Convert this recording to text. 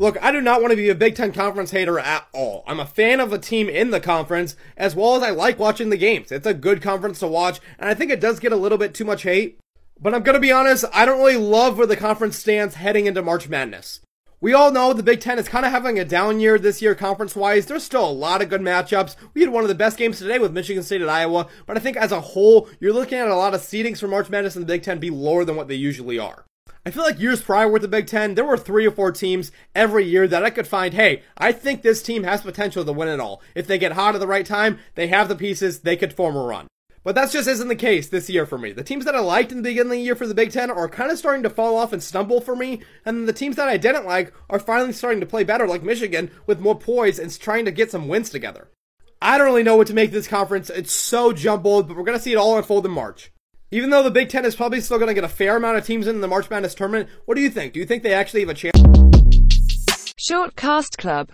Look, I do not want to be a Big Ten Conference hater at all. I'm a fan of a team in the conference, as well as I like watching the games. It's a good conference to watch, and I think it does get a little bit too much hate. But I'm gonna be honest, I don't really love where the conference stands heading into March Madness. We all know the Big Ten is kind of having a down year this year conference wise. There's still a lot of good matchups. We had one of the best games today with Michigan State at Iowa, but I think as a whole, you're looking at a lot of seedings for March Madness in the Big Ten be lower than what they usually are. I feel like years prior with the Big Ten, there were three or four teams every year that I could find, hey, I think this team has potential to win it all. If they get hot at the right time, they have the pieces, they could form a run. But that just isn't the case this year for me. The teams that I liked in the beginning of the year for the Big Ten are kind of starting to fall off and stumble for me, and the teams that I didn't like are finally starting to play better, like Michigan, with more poise and trying to get some wins together. I don't really know what to make of this conference. It's so jumbled, but we're going to see it all unfold in March. Even though the Big Ten is probably still going to get a fair amount of teams in the March Madness tournament, what do you think? Do you think they actually have a chance? Short Cast Club